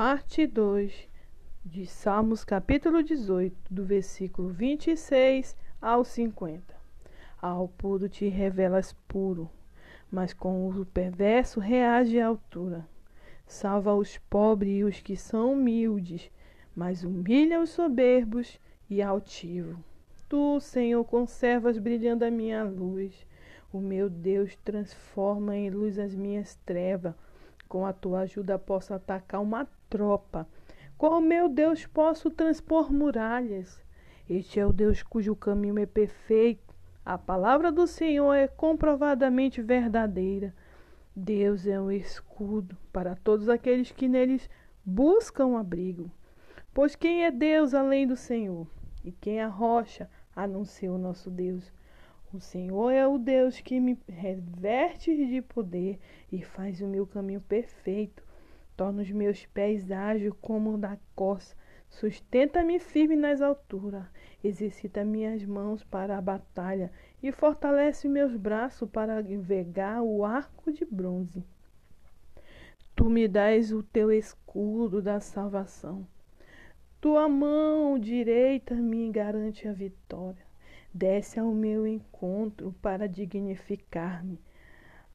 Parte 2 de Salmos, capítulo 18, do versículo 26 ao 50. Ao puro te revelas puro, mas com o perverso reage à altura. Salva os pobres e os que são humildes, mas humilha os soberbos e altivos. Tu, Senhor, conservas brilhando a minha luz. O meu Deus transforma em luz as minhas trevas. Com a tua ajuda posso atacar uma tropa. Com meu Deus posso transpor muralhas. Este é o Deus cujo caminho é perfeito. A palavra do Senhor é comprovadamente verdadeira. Deus é um escudo para todos aqueles que neles buscam abrigo. Pois quem é Deus além do Senhor? E quem é a rocha a o nosso Deus? O Senhor é o Deus que me reverte de poder e faz o meu caminho perfeito. Torna os meus pés ágeis como o da coça. Sustenta-me firme nas alturas. Exercita minhas mãos para a batalha e fortalece meus braços para envergar o arco de bronze. Tu me dás o teu escudo da salvação. Tua mão direita me garante a vitória. Desce ao meu encontro para dignificar-me,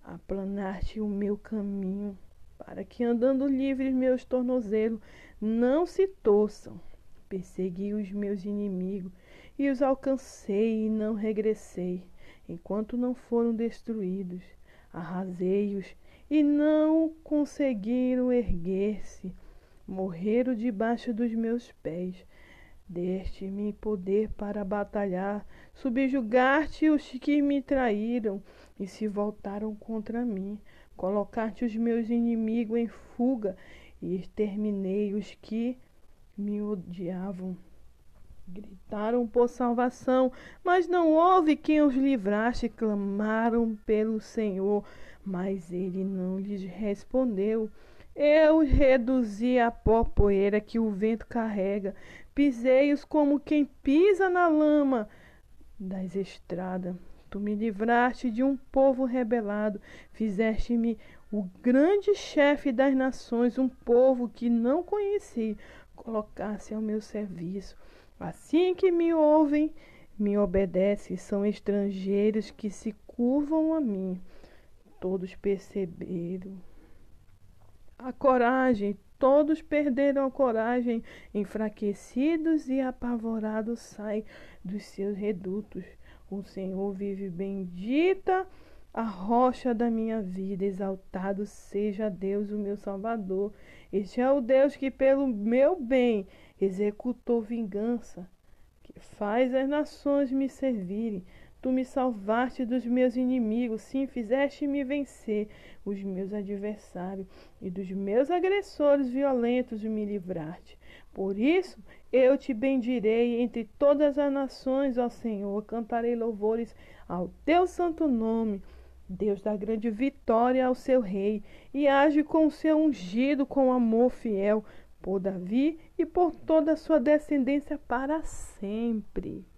aplanar-te o meu caminho para que andando livres meus tornozelos não se torçam. Persegui os meus inimigos e os alcancei e não regressei, enquanto não foram destruídos. Arrasei-os e não conseguiram erguer-se. Morreram debaixo dos meus pés. Deste-me poder para batalhar, subjugar-te os que me traíram e se voltaram contra mim. Colocar-te os meus inimigos em fuga e exterminei os que me odiavam. Gritaram por salvação, mas não houve quem os livrasse. Clamaram pelo Senhor, mas ele não lhes respondeu. Eu reduzi a pó poeira que o vento carrega, pisei-os como quem pisa na lama das estradas. Tu me livraste de um povo rebelado, fizeste-me o grande chefe das nações, um povo que não conheci, colocasse ao meu serviço. Assim que me ouvem, me obedecem, são estrangeiros que se curvam a mim. Todos perceberam a coragem, todos perderam a coragem, enfraquecidos e apavorados saem dos seus redutos. O Senhor vive bendita a rocha da minha vida, exaltado seja Deus, o meu Salvador. Este é o Deus que, pelo meu bem, executou vingança, que faz as nações me servirem. Tu me salvaste dos meus inimigos, sim, fizeste-me vencer os meus adversários e dos meus agressores violentos me livraste. Por isso eu te bendirei entre todas as nações, ó Senhor. Cantarei louvores ao teu santo nome. Deus dá grande vitória ao seu rei e age com o seu ungido com amor fiel por Davi e por toda a sua descendência para sempre.